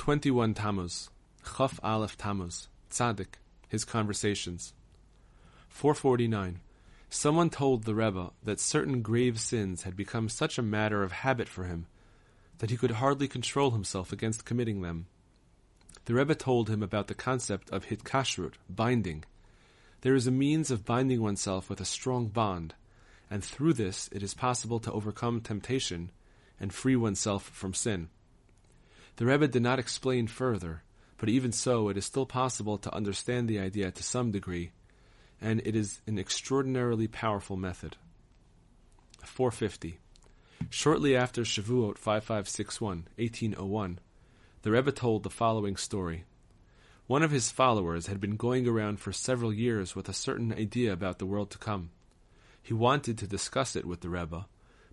21 Tammuz, Chaf Aleph Tammuz, Tzaddik, his conversations. 449. Someone told the Rebbe that certain grave sins had become such a matter of habit for him that he could hardly control himself against committing them. The Rebbe told him about the concept of hitkashrut, binding. There is a means of binding oneself with a strong bond, and through this it is possible to overcome temptation and free oneself from sin. The Rebbe did not explain further, but even so, it is still possible to understand the idea to some degree, and it is an extraordinarily powerful method. 450. Shortly after Shavuot 5561, 1801, the Rebbe told the following story. One of his followers had been going around for several years with a certain idea about the world to come. He wanted to discuss it with the Rebbe,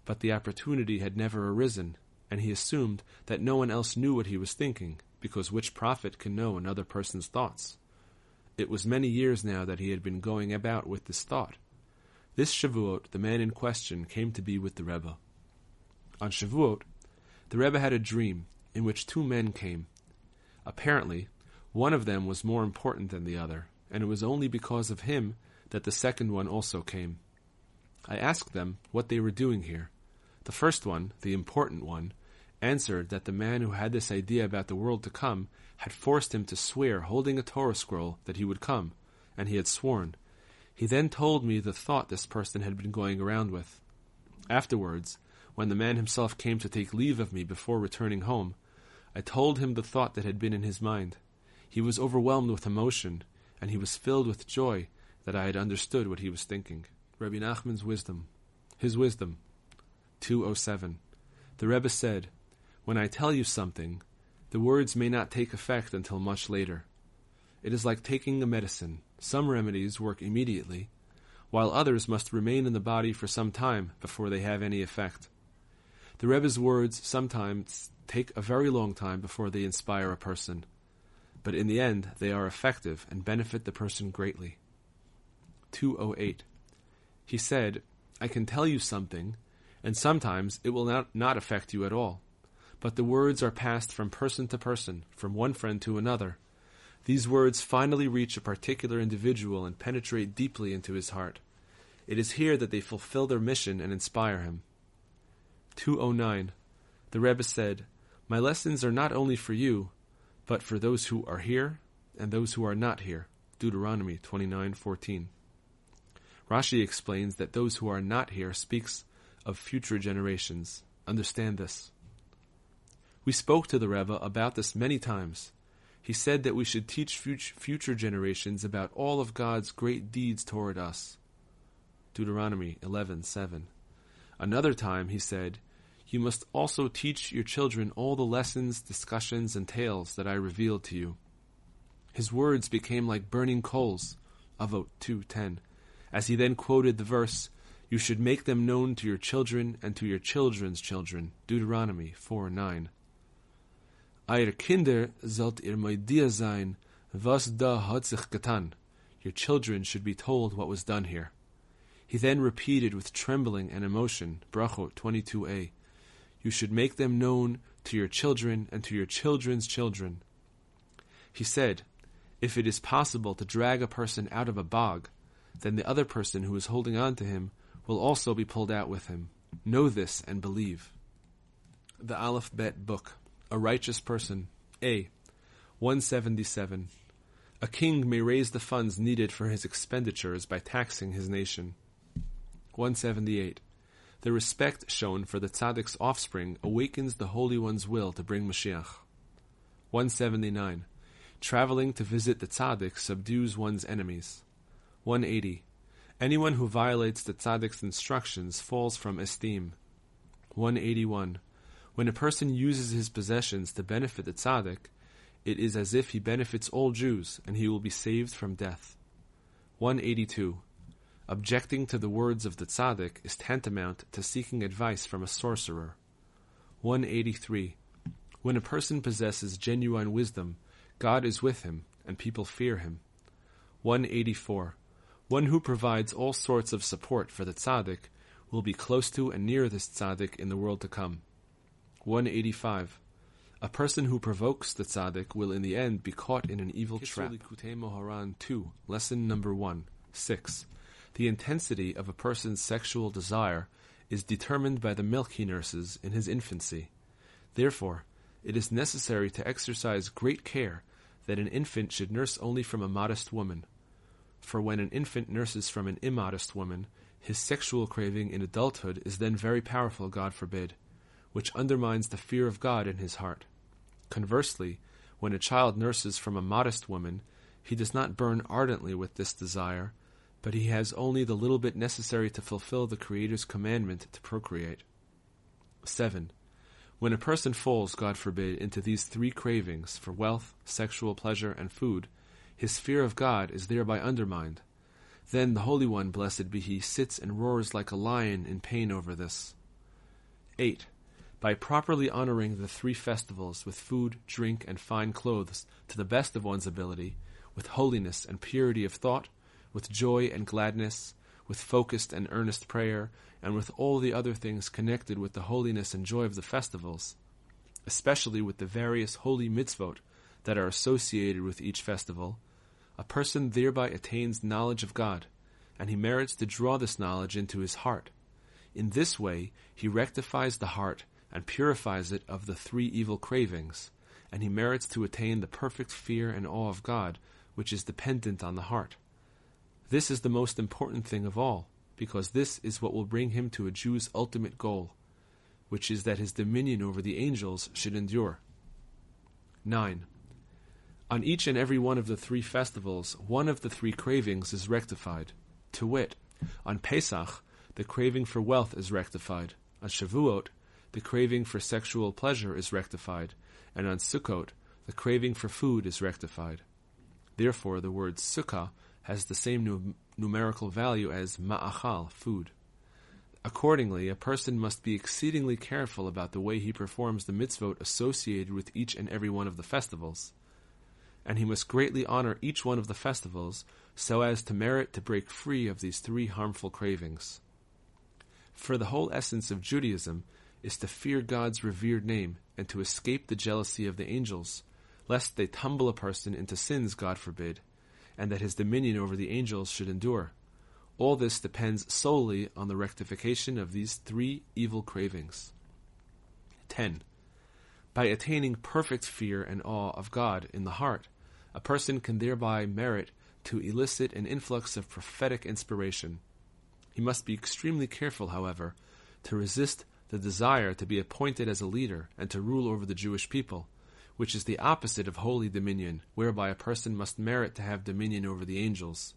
but the opportunity had never arisen, and he assumed that no one else knew what he was thinking, because which prophet can know another person's thoughts? It was many years now that he had been going about with this thought. This Shavuot, the man in question came to be with the Rebbe. On Shavuot, the Rebbe had a dream in which two men came. Apparently, one of them was more important than the other, and it was only because of him that the second one also came. I asked them what they were doing here. The first one, the important one, answered that the man who had this idea about the world to come had forced him to swear, holding a Torah scroll, that he would come, and he had sworn. He then told me the thought this person had been going around with. Afterwards, when the man himself came to take leave of me before returning home, I told him the thought that had been in his mind. He was overwhelmed with emotion, and he was filled with joy that I had understood what he was thinking. Rabbi Nachman's wisdom. His wisdom. 207. The Rebbe said, When I tell you something, the words may not take effect until much later. It is like taking a medicine. Some remedies work immediately, while others must remain in the body for some time before they have any effect. The Rebbe's words sometimes take a very long time before they inspire a person, but in the end they are effective and benefit the person greatly. 208. He said, I can tell you something and sometimes it will not, not affect you at all. But the words are passed from person to person, from one friend to another. These words finally reach a particular individual and penetrate deeply into his heart. It is here that they fulfill their mission and inspire him. 209. The Rebbe said, My lessons are not only for you, but for those who are here and those who are not here. Deuteronomy 29:14. Rashi explains that those who are not here speaks of future generations. Understand this. We spoke to the Rebbe about this many times. He said that we should teach future generations about all of God's great deeds toward us. Deuteronomy 11:7. Another time he said, "You must also teach your children all the lessons, discussions, and tales that I revealed to you." His words became like burning coals. Avot 2:10. As he then quoted the verse, you should make them known to your children and to your children's children. Deuteronomy 4 9. Eure Kinder sollt ihr Moidia sein, was da hat sich getan. Your children should be told what was done here. He then repeated with trembling and emotion, Brachot 22a, You should make them known to your children and to your children's children. He said, If it is possible to drag a person out of a bog, then the other person who is holding on to him will also be pulled out with him. Know this and believe. The Aleph Bet Book, A Righteous Person, A. 177. A king may raise the funds needed for his expenditures by taxing his nation. 178. The respect shown for the tzaddik's offspring awakens the Holy One's will to bring Mashiach. 179. Traveling to visit the tzaddik subdues one's enemies. 180. Anyone who violates the tzaddik's instructions falls from esteem. 181. When a person uses his possessions to benefit the tzaddik, it is as if he benefits all Jews, and he will be saved from death. 182. Objecting to the words of the tzaddik is tantamount to seeking advice from a sorcerer. 183. When a person possesses genuine wisdom, God is with him, and people fear him. 184. One who provides all sorts of support for the tzaddik will be close to and near this tzaddik in the world to come. 185. A person who provokes the tzaddik will in the end be caught in an evil trap. 2, lesson number 1, 6. The intensity of a person's sexual desire is determined by the milk he nurses in his infancy. Therefore, it is necessary to exercise great care that an infant should nurse only from a modest woman. For when an infant nurses from an immodest woman, his sexual craving in adulthood is then very powerful, God forbid which undermines the fear of God in his heart. Conversely, when a child nurses from a modest woman, he does not burn ardently with this desire, but he has only the little bit necessary to fulfill the Creator's commandment to procreate. 7. When a person falls, God forbid, into these three cravings for wealth, sexual pleasure, and food, his fear of God is thereby undermined. Then the Holy One, blessed be He, sits and roars like a lion in pain over this. 8 by properly honoring the three festivals with food, drink, and fine clothes to the best of one's ability, with holiness and purity of thought, with joy and gladness, with focused and earnest prayer, and with all the other things connected with the holiness and joy of the festivals, especially with the various holy mitzvot that are associated with each festival, a person thereby attains knowledge of God, and he merits to draw this knowledge into his heart. In this way, he rectifies the heart and purifies it of the three evil cravings, and he merits to attain the perfect fear and awe of God, which is dependent on the heart. This is the most important thing of all, because this is what will bring him to a Jew's ultimate goal, which is that his dominion over the angels should endure. 9. On each and every one of the three festivals, one of the three cravings is rectified. To wit, on Pesach, the craving for wealth is rectified. On Shavuot, the craving for sexual pleasure is rectified, and on Sukkot, the craving for food is rectified. Therefore, the word sukkah has the same num- numerical value as ma'achal, food. Accordingly, a person must be exceedingly careful about the way he performs the mitzvot associated with each and every one of the festivals. And he must greatly honor each one of the festivals so as to merit to break free of these three harmful cravings. For the whole essence of Judaism is to fear God's revered name and to escape the jealousy of the angels, lest they tumble a person into sins, God forbid, and that his dominion over the angels should endure. All this depends solely on the rectification of these three evil cravings. 10. By attaining perfect fear and awe of God in the heart, a person can thereby merit to elicit an influx of prophetic inspiration. He must be extremely careful, however, to resist the desire to be appointed as a leader and to rule over the Jewish people, which is the opposite of holy dominion, whereby a person must merit to have dominion over the angels.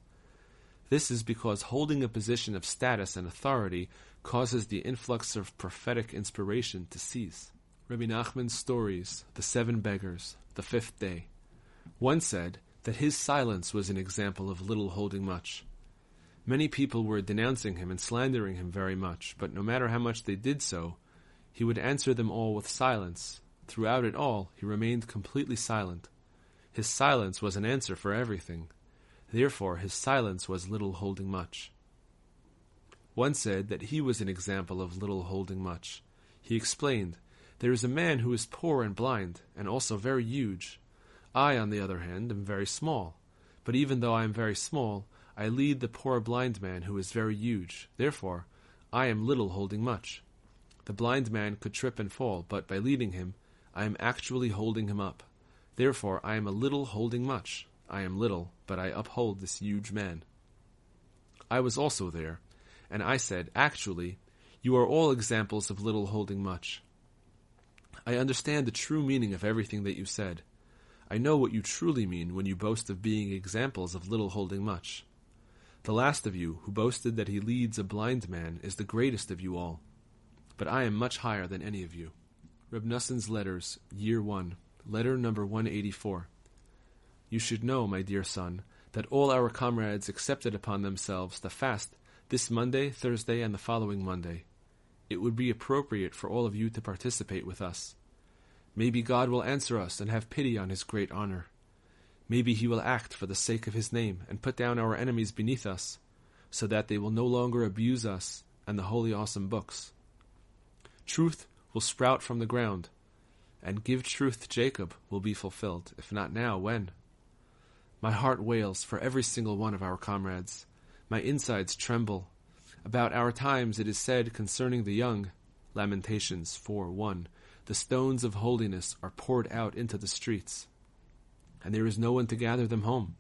This is because holding a position of status and authority causes the influx of prophetic inspiration to cease. Rabbi Nachman's stories, The Seven Beggars, The Fifth Day. One said that his silence was an example of little holding much. Many people were denouncing him and slandering him very much, but no matter how much they did so, he would answer them all with silence. Throughout it all, he remained completely silent. His silence was an answer for everything. Therefore, his silence was little holding much. One said that he was an example of little holding much. He explained, There is a man who is poor and blind, and also very huge. I, on the other hand, am very small. But even though I am very small, I lead the poor blind man who is very huge. Therefore, I am little holding much. The blind man could trip and fall, but by leading him, I am actually holding him up. Therefore, I am a little holding much. I am little, but I uphold this huge man. I was also there, and I said, Actually, you are all examples of little holding much. I understand the true meaning of everything that you said. I know what you truly mean when you boast of being examples of little holding much. The last of you, who boasted that he leads a blind man, is the greatest of you all. But I am much higher than any of you. Reb Noson's Letters, Year 1, Letter number 184. You should know, my dear son, that all our comrades accepted upon themselves the fast this Monday, Thursday, and the following Monday. It would be appropriate for all of you to participate with us. Maybe God will answer us and have pity on his great honor. Maybe he will act for the sake of his name and put down our enemies beneath us, so that they will no longer abuse us and the holy awesome books. Truth will sprout from the ground. and give truth Jacob will be fulfilled. If not now, when? My heart wails for every single one of our comrades. My insides tremble. About our times it is said concerning the young, Lamentations 4 1, the stones of holiness are poured out into the streets, and there is no one to gather them home.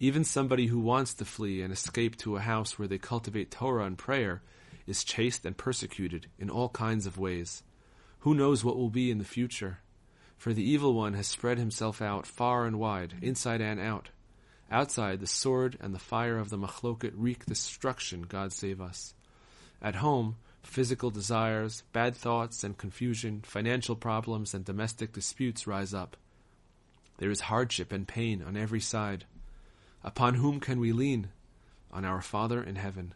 Even somebody who wants to flee and escape to a house where they cultivate Torah and prayer is chased and persecuted in all kinds of ways. Who knows what will be in the future? For the evil one has spread himself out far and wide, inside and out. Outside, the sword and the fire of the machloket wreak destruction, God save us. At home, physical desires, bad thoughts and confusion, financial problems and domestic disputes rise up. There is hardship and pain on every side. Upon whom can we lean? On our Father in heaven.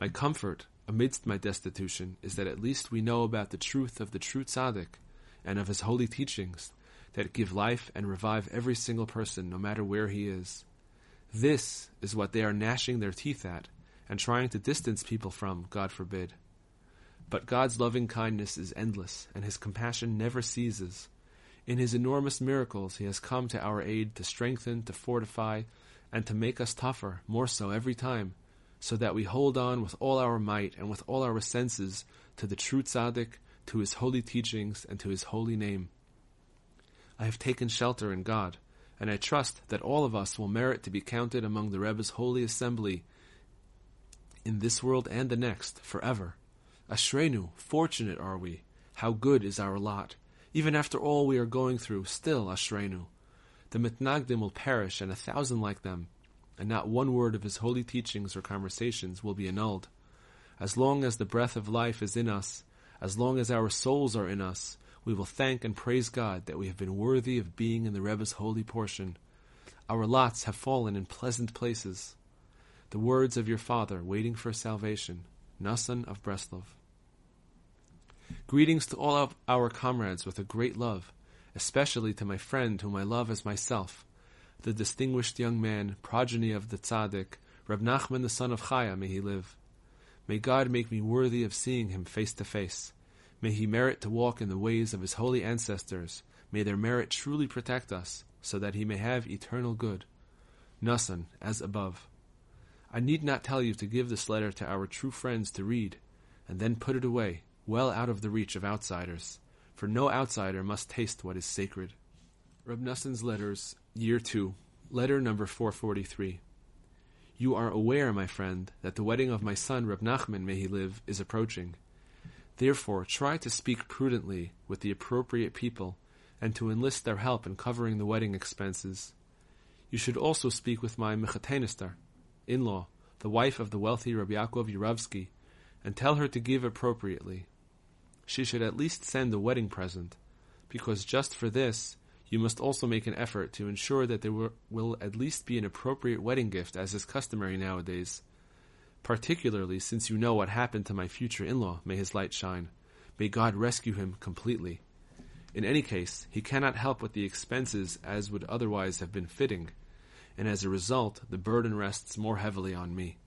My comfort, amidst my destitution, is that at least we know about the truth of the true tzaddik and of his holy teachings that give life and revive every single person, no matter where he is. This is what they are gnashing their teeth at and trying to distance people from, God forbid. But God's loving kindness is endless, and his compassion never ceases. In his enormous miracles, he has come to our aid to strengthen, to fortify, and to make us tougher, more so every time, so that we hold on with all our might and with all our senses to the true tzaddik, to his holy teachings, and to his holy name. I have taken shelter in God, and I trust that all of us will merit to be counted among the Rebbe's holy assembly in this world and the next, forever. Ashrenu, fortunate are we. How good is our lot. Even after all we are going through, still Ashrenu. The Mitnagdim will perish, and a thousand like them, and not one word of his holy teachings or conversations will be annulled. As long as the breath of life is in us, as long as our souls are in us, we will thank and praise God that we have been worthy of being in the Rebbe's holy portion. Our lots have fallen in pleasant places. The words of your father waiting for salvation, Nasan of Breslov. Greetings to all of our comrades with a great love especially to my friend whom I love as myself, the distinguished young man, progeny of the tzaddik, Reb Nachman the son of Chaya, may he live. May God make me worthy of seeing him face to face. May he merit to walk in the ways of his holy ancestors. May their merit truly protect us, so that he may have eternal good. Nasan, as above. I need not tell you to give this letter to our true friends to read, and then put it away, well out of the reach of outsiders for no outsider must taste what is sacred. Reb Letters, Year 2, Letter number 443. You are aware, my friend, that the wedding of my son Reb Nachman, may he live, is approaching. Therefore, try to speak prudently with the appropriate people and to enlist their help in covering the wedding expenses. You should also speak with my Mechatenister, in-law, the wife of the wealthy Rabbi Yaakov Yuravsky, and tell her to give appropriately she should at least send a wedding present, because just for this, you must also make an effort to ensure that there will at least be an appropriate wedding gift, as is customary nowadays. Particularly since you know what happened to my future in law, may his light shine. May God rescue him completely. In any case, he cannot help with the expenses as would otherwise have been fitting, and as a result, the burden rests more heavily on me.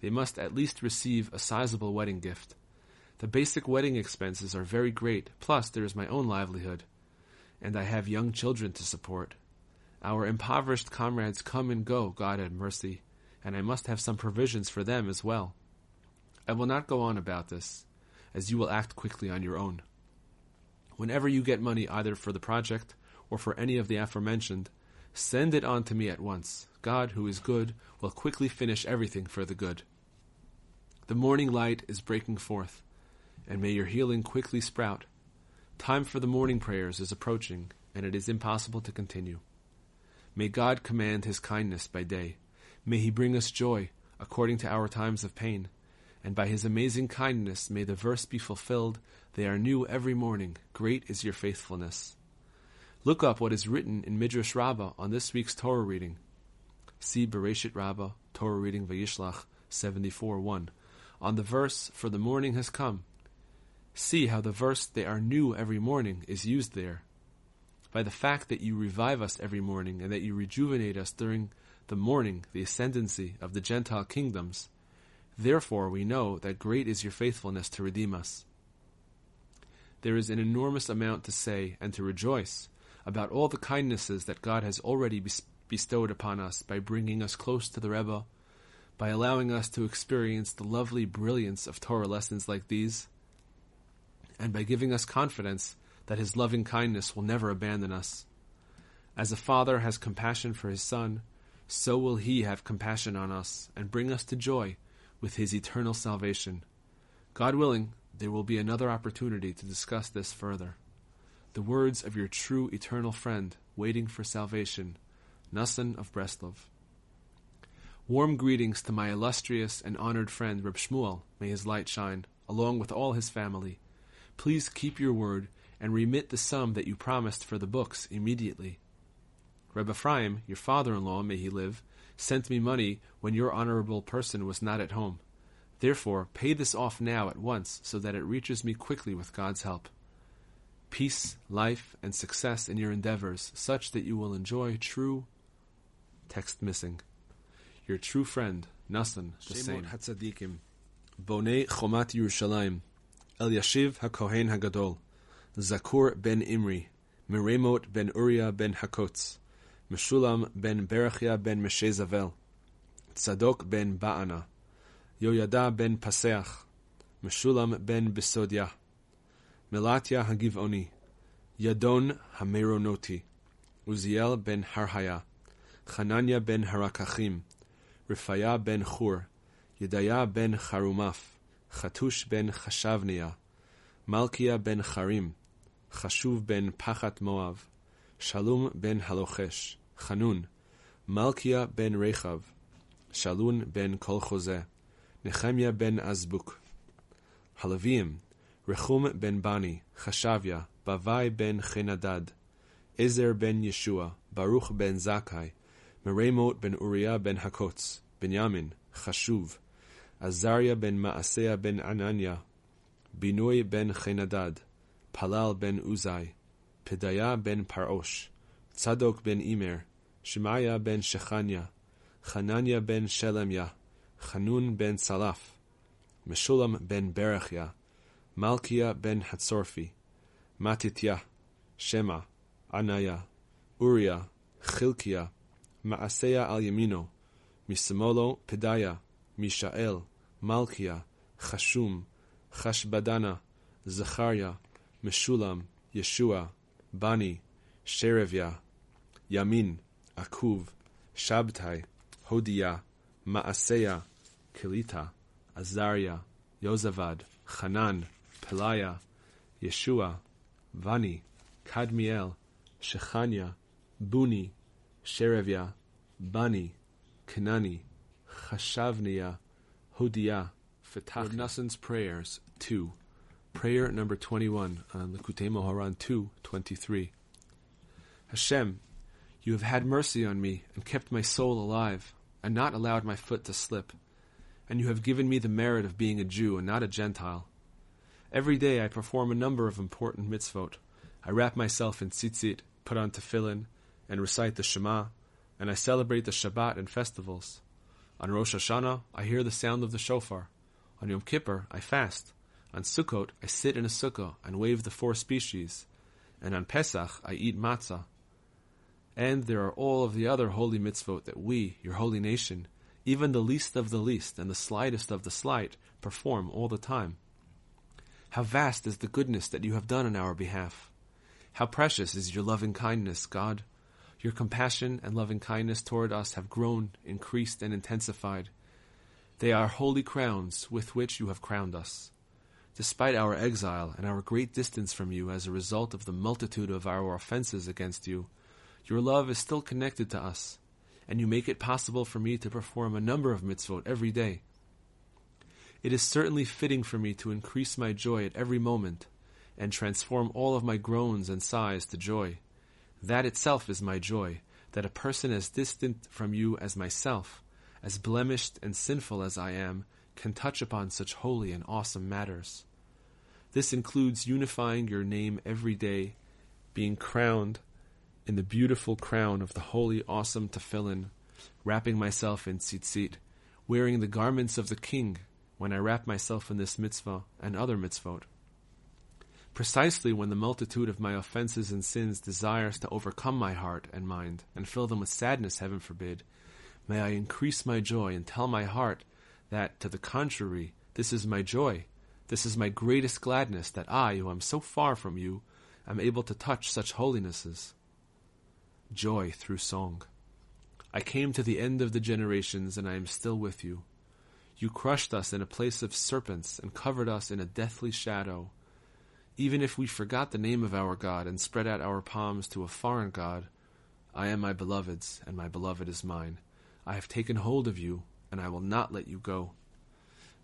They must at least receive a sizable wedding gift. The basic wedding expenses are very great, plus there is my own livelihood, and I have young children to support. Our impoverished comrades come and go, God have mercy, and I must have some provisions for them as well. I will not go on about this, as you will act quickly on your own. Whenever you get money either for the project or for any of the aforementioned, send it on to me at once. God, who is good, will quickly finish everything for the good. The morning light is breaking forth and may your healing quickly sprout. Time for the morning prayers is approaching, and it is impossible to continue. May God command his kindness by day. May he bring us joy according to our times of pain. And by his amazing kindness may the verse be fulfilled, They are new every morning. Great is your faithfulness. Look up what is written in Midrash Rabbah on this week's Torah reading. See Bereshit Rabbah, Torah reading Vayishlach 74 1. On the verse, For the morning has come, See how the verse, they are new every morning, is used there. By the fact that you revive us every morning and that you rejuvenate us during the morning, the ascendancy of the Gentile kingdoms, therefore we know that great is your faithfulness to redeem us. there is an enormous amount to say and to rejoice about all the kindnesses that God has already bestowed upon us by bringing us close to the Rebbe, by allowing us to experience the lovely brilliance of Torah lessons like these, and by giving us confidence that his loving kindness will never abandon us. As a father has compassion for his son, so will he have compassion on us and bring us to joy with his eternal salvation. God willing, there will be another opportunity to discuss this further. The words of your true eternal friend, waiting for salvation, Nassan of Breslov. Warm greetings to my illustrious and honored friend Reb Shmuel, may his light shine, along with all his family. Please keep your word and remit the sum that you promised for the books immediately. Reb Ephraim, your father-in-law, may he live, sent me money when your honorable person was not at home. Therefore, pay this off now at once, so that it reaches me quickly with God's help. Peace, life, and success in your endeavors, such that you will enjoy true. Text missing. Your true friend, Nassan, the same. Hatzadikim. Bonei Chomat Yerushalayim. אלישיב הכהן הגדול, זכור בן אמרי, מרימות בן אוריה בן הקוץ, משולם בן ברכיה בן משה זבל, צדוק בן בענה, יוידע בן פסח, משולם בן בסודיה, מלטיה הגבעוני, ידון המרונותי, עוזיאל בן הרהיה, חנניה בן הרקחים, רפיה בן חור, ידיה בן חרומף, חתוש בן חשבניה, מלכיה בן חרים, חשוב בן פחת מואב, שלום בן הלוחש, חנון, מלכיה בן רכב, שלון בן כל חוזה, נחמיה בן עזבוק. הלווים, רחום בן בני, חשביה, בבאי בן חנדד, עזר בן ישוע, ברוך בן זכאי, מרימות בן אוריה בן הקוץ, בנימין, חשוב, עזריה בן מעשיה בן ענניה, בינוי בן חנדד, פלל בן עוזי, פדיה בן פרעוש, צדוק בן אימר, שמעיה בן שכניה, חנניה בן שלמיה, חנון בן צלף, משולם בן ברכיה, מלכיה בן הצורפי, מתתיה, שמע, עניה, אוריה, חלקיה, מעשיה על ימינו, משמאלו פדיה, מישאל, מלכיה, חשום, חשבדנה, זכריה, משולם, ישוע, בני, שרביה, ימין, עקוב, שבתאי, הודיה, מעשיה, קליטה, עזריה, יוזבד, חנן, פלאיה, ישוע, בני, קדמיאל, שכניה, בוני, שרביה, בני, כנני, חשבניה, Fatah. Nassan's Prayers 2. Prayer number 21 uh, on Likutei Moharan 2, 23. Hashem, you have had mercy on me and kept my soul alive, and not allowed my foot to slip and you have given me the merit of being a Jew and not a Gentile. Every day I perform a number of important mitzvot. I wrap myself in tzitzit, put on tefillin, and recite the Shema, and I celebrate the Shabbat and festivals. On Rosh Hashanah, I hear the sound of the shofar. On Yom Kippur, I fast. On Sukkot, I sit in a sukkah and wave the four species. And on Pesach, I eat matzah. And there are all of the other holy mitzvot that we, your holy nation, even the least of the least and the slightest of the slight, perform all the time. How vast is the goodness that you have done in our behalf. How precious is your loving kindness, God. Your compassion and loving kindness toward us have grown, increased, and intensified. They are holy crowns with which you have crowned us. Despite our exile and our great distance from you as a result of the multitude of our offenses against you, your love is still connected to us and you make it possible for me to perform a number of mitzvot every day. It is certainly fitting for me to increase my joy at every moment and transform all of my groans and sighs to joy. That itself is my joy, that a person as distant from you as myself, as blemished and sinful as I am, can touch upon such holy and awesome matters. This includes unifying your name every day, being crowned in the beautiful crown of the holy, awesome tefillin, wrapping myself in tzitzit, wearing the garments of the king when I wrap myself in this mitzvah and other mitzvot. Precisely when the multitude of my offenses and sins desires to overcome my heart and mind, and fill them with sadness, heaven forbid, may I increase my joy and tell my heart that, to the contrary, this is my joy, this is my greatest gladness, that I, who am so far from you, am able to touch such holinesses. Joy through song. I came to the end of the generations, and I am still with you. You crushed us in a place of serpents, and covered us in a deathly shadow. Even if we forgot the name of our God and spread out our palms to a foreign God, I am my beloved's, and my beloved is mine. I have taken hold of you, and I will not let you go.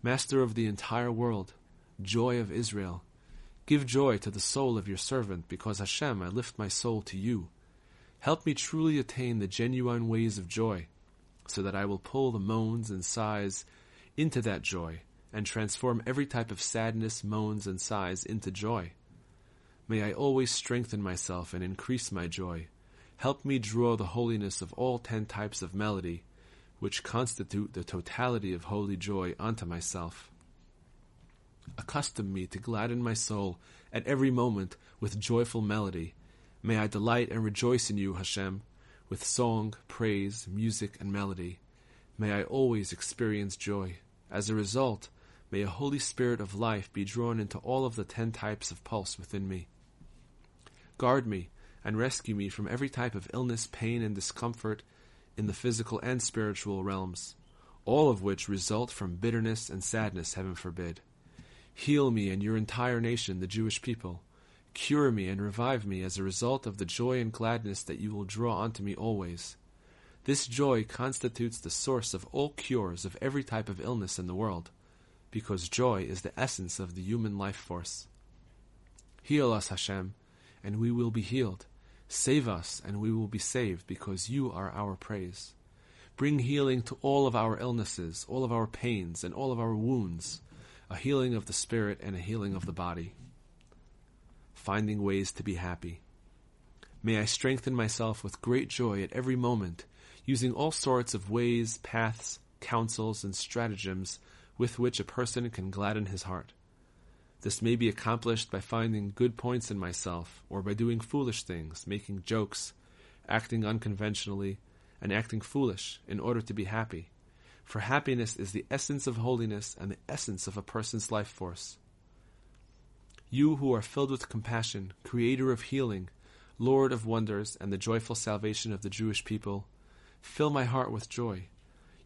Master of the entire world, joy of Israel, give joy to the soul of your servant, because Hashem, I lift my soul to you. Help me truly attain the genuine ways of joy, so that I will pull the moans and sighs into that joy and transform every type of sadness, moans, and sighs into joy. May I always strengthen myself and increase my joy. Help me draw the holiness of all ten types of melody, which constitute the totality of holy joy, unto myself. Accustom me to gladden my soul at every moment with joyful melody. May I delight and rejoice in you, Hashem, with song, praise, music, and melody. May I always experience joy. As a result, May a Holy Spirit of life be drawn into all of the ten types of pulse within me. Guard me and rescue me from every type of illness, pain, and discomfort in the physical and spiritual realms, all of which result from bitterness and sadness, heaven forbid. Heal me and your entire nation, the Jewish people. Cure me and revive me as a result of the joy and gladness that you will draw unto me always. This joy constitutes the source of all cures of every type of illness in the world because joy is the essence of the human life force. Heal us, Hashem, and we will be healed. Save us, and we will be saved, because you are our praise. Bring healing to all of our illnesses, all of our pains, and all of our wounds, a healing of the spirit and a healing of the body. Finding ways to be happy. May I strengthen myself with great joy at every moment, using all sorts of ways, paths, counsels, and stratagems with which a person can gladden his heart. This may be accomplished by finding good points in myself, or by doing foolish things, making jokes, acting unconventionally, and acting foolish in order to be happy. For happiness is the essence of holiness and the essence of a person's life force. You who are filled with compassion, creator of healing, Lord of wonders, and the joyful salvation of the Jewish people, fill my heart with joy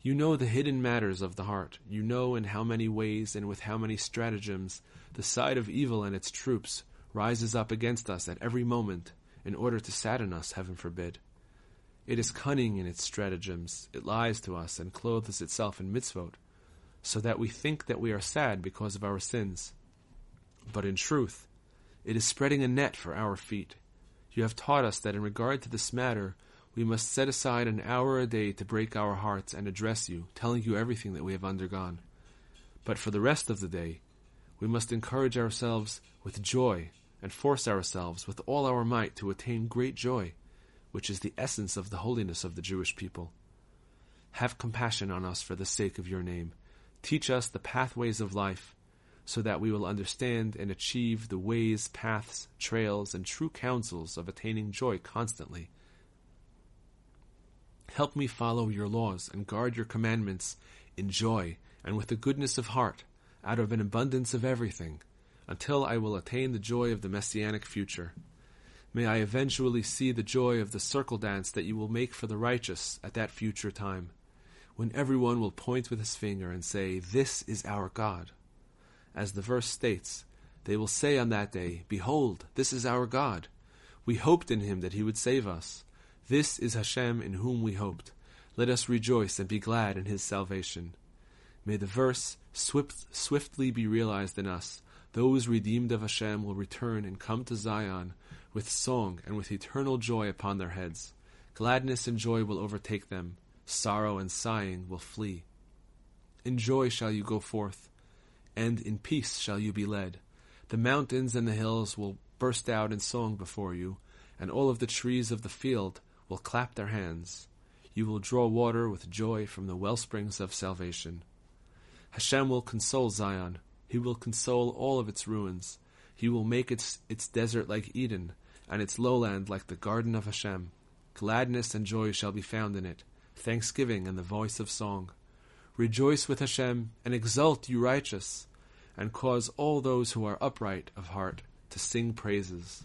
you know the hidden matters of the heart. You know in how many ways and with how many stratagems the side of evil and its troops rises up against us at every moment in order to sadden us, heaven forbid. It is cunning in its stratagems. It lies to us and clothes itself in mitzvot, so that we think that we are sad because of our sins. But in truth, it is spreading a net for our feet. You have taught us that in regard to this matter, we must set aside an hour a day to break our hearts and address you, telling you everything that we have undergone. But for the rest of the day, we must encourage ourselves with joy and force ourselves with all our might to attain great joy, which is the essence of the holiness of the Jewish people. Have compassion on us for the sake of your name. Teach us the pathways of life, so that we will understand and achieve the ways, paths, trails, and true counsels of attaining joy constantly Help me follow your laws and guard your commandments in joy and with a goodness of heart, out of an abundance of everything, until I will attain the joy of the messianic future. May I eventually see the joy of the circle dance that you will make for the righteous at that future time, when everyone will point with his finger and say, This is our God. As the verse states, they will say on that day, Behold, this is our God. We hoped in him that he would save us. This is Hashem in whom we hoped. Let us rejoice and be glad in his salvation. May the verse swift, swiftly be realized in us. Those redeemed of Hashem will return and come to Zion with song and with eternal joy upon their heads. Gladness and joy will overtake them. Sorrow and sighing will flee. In joy shall you go forth, and in peace shall you be led. The mountains and the hills will burst out in song before you, and all of the trees of the field will clap their hands. You will draw water with joy from the well springs of salvation. Hashem will console Zion. He will console all of its ruins. He will make its, its desert like Eden, and its lowland like the garden of Hashem. Gladness and joy shall be found in it, thanksgiving and the voice of song. Rejoice with Hashem, and exult, you righteous, and cause all those who are upright of heart to sing praises.